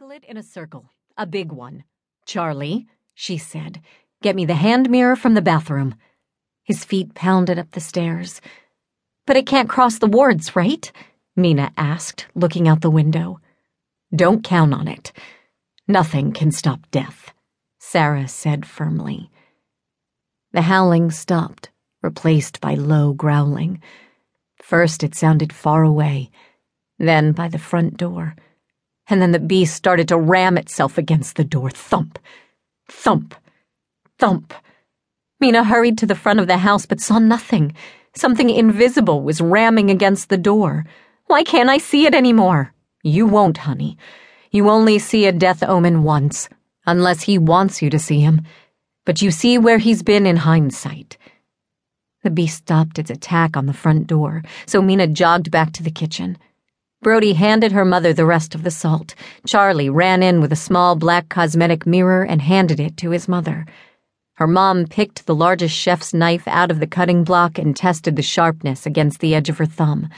It in a circle, a big one. Charlie, she said, get me the hand mirror from the bathroom. His feet pounded up the stairs. But it can't cross the wards, right? Mina asked, looking out the window. Don't count on it. Nothing can stop death, Sarah said firmly. The howling stopped, replaced by low growling. First it sounded far away, then by the front door and then the beast started to ram itself against the door. Thump, thump, thump. Mina hurried to the front of the house but saw nothing. Something invisible was ramming against the door. Why can't I see it anymore? You won't, honey. You only see a death omen once, unless he wants you to see him. But you see where he's been in hindsight. The beast stopped its attack on the front door, so Mina jogged back to the kitchen. Brody handed her mother the rest of the salt. Charlie ran in with a small black cosmetic mirror and handed it to his mother. Her mom picked the largest chef's knife out of the cutting block and tested the sharpness against the edge of her thumb.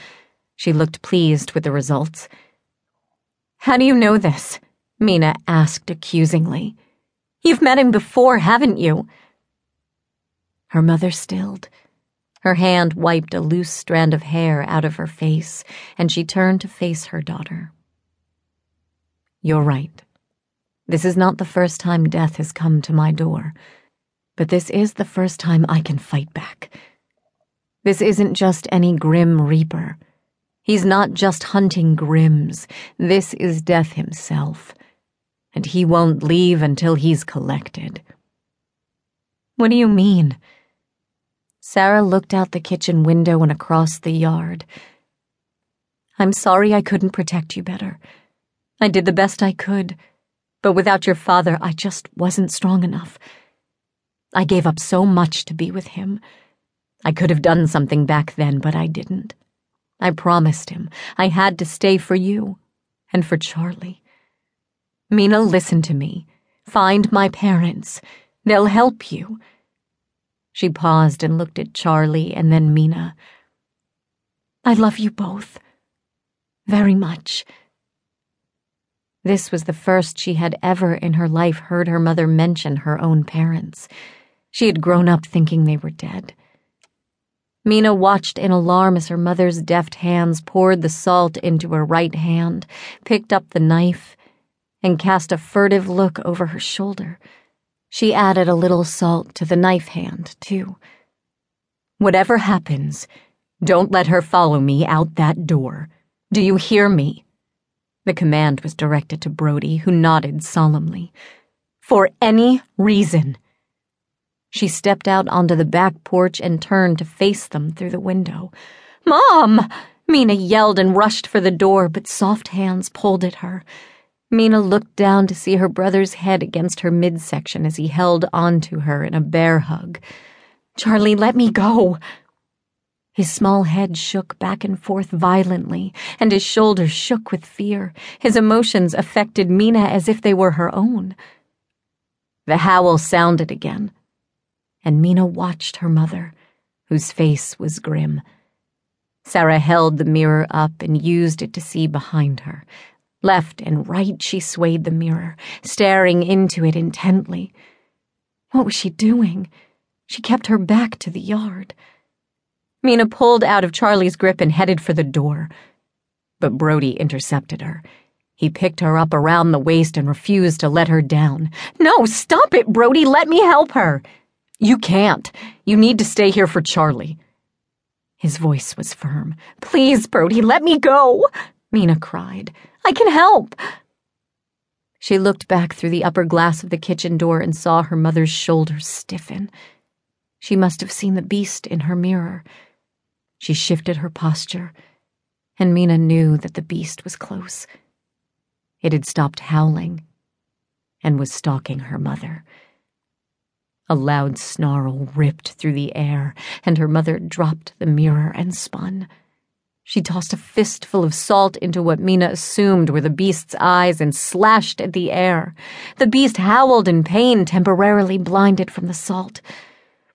She looked pleased with the results. How do you know this? Mina asked accusingly. You've met him before, haven't you? Her mother stilled. Her hand wiped a loose strand of hair out of her face, and she turned to face her daughter. You're right. This is not the first time death has come to my door, but this is the first time I can fight back. This isn't just any grim reaper. He's not just hunting grims. This is death himself. And he won't leave until he's collected. What do you mean? Sarah looked out the kitchen window and across the yard. I'm sorry I couldn't protect you better. I did the best I could, but without your father, I just wasn't strong enough. I gave up so much to be with him. I could have done something back then, but I didn't. I promised him I had to stay for you and for Charlie. Mina, listen to me. Find my parents. They'll help you. She paused and looked at Charlie and then Mina. I love you both. Very much. This was the first she had ever in her life heard her mother mention her own parents. She had grown up thinking they were dead. Mina watched in alarm as her mother's deft hands poured the salt into her right hand, picked up the knife, and cast a furtive look over her shoulder. She added a little salt to the knife hand, too. Whatever happens, don't let her follow me out that door. Do you hear me? The command was directed to Brody, who nodded solemnly. For any reason. She stepped out onto the back porch and turned to face them through the window. Mom! Mina yelled and rushed for the door, but soft hands pulled at her. Mina looked down to see her brother's head against her midsection as he held onto her in a bear hug. Charlie, let me go. His small head shook back and forth violently, and his shoulders shook with fear. His emotions affected Mina as if they were her own. The howl sounded again, and Mina watched her mother, whose face was grim. Sarah held the mirror up and used it to see behind her Left and right she swayed the mirror, staring into it intently. What was she doing? She kept her back to the yard. Mina pulled out of Charlie's grip and headed for the door. But Brody intercepted her. He picked her up around the waist and refused to let her down. No, stop it, Brody. Let me help her. You can't. You need to stay here for Charlie. His voice was firm. Please, Brody, let me go, Mina cried. I can help. She looked back through the upper glass of the kitchen door and saw her mother's shoulders stiffen. She must have seen the beast in her mirror. She shifted her posture, and Mina knew that the beast was close. It had stopped howling and was stalking her mother. A loud snarl ripped through the air, and her mother dropped the mirror and spun. She tossed a fistful of salt into what Mina assumed were the beast's eyes and slashed at the air. The beast howled in pain, temporarily blinded from the salt.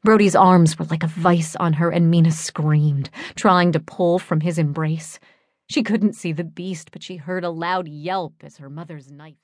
Brody's arms were like a vice on her, and Mina screamed, trying to pull from his embrace. She couldn't see the beast, but she heard a loud yelp as her mother's knife.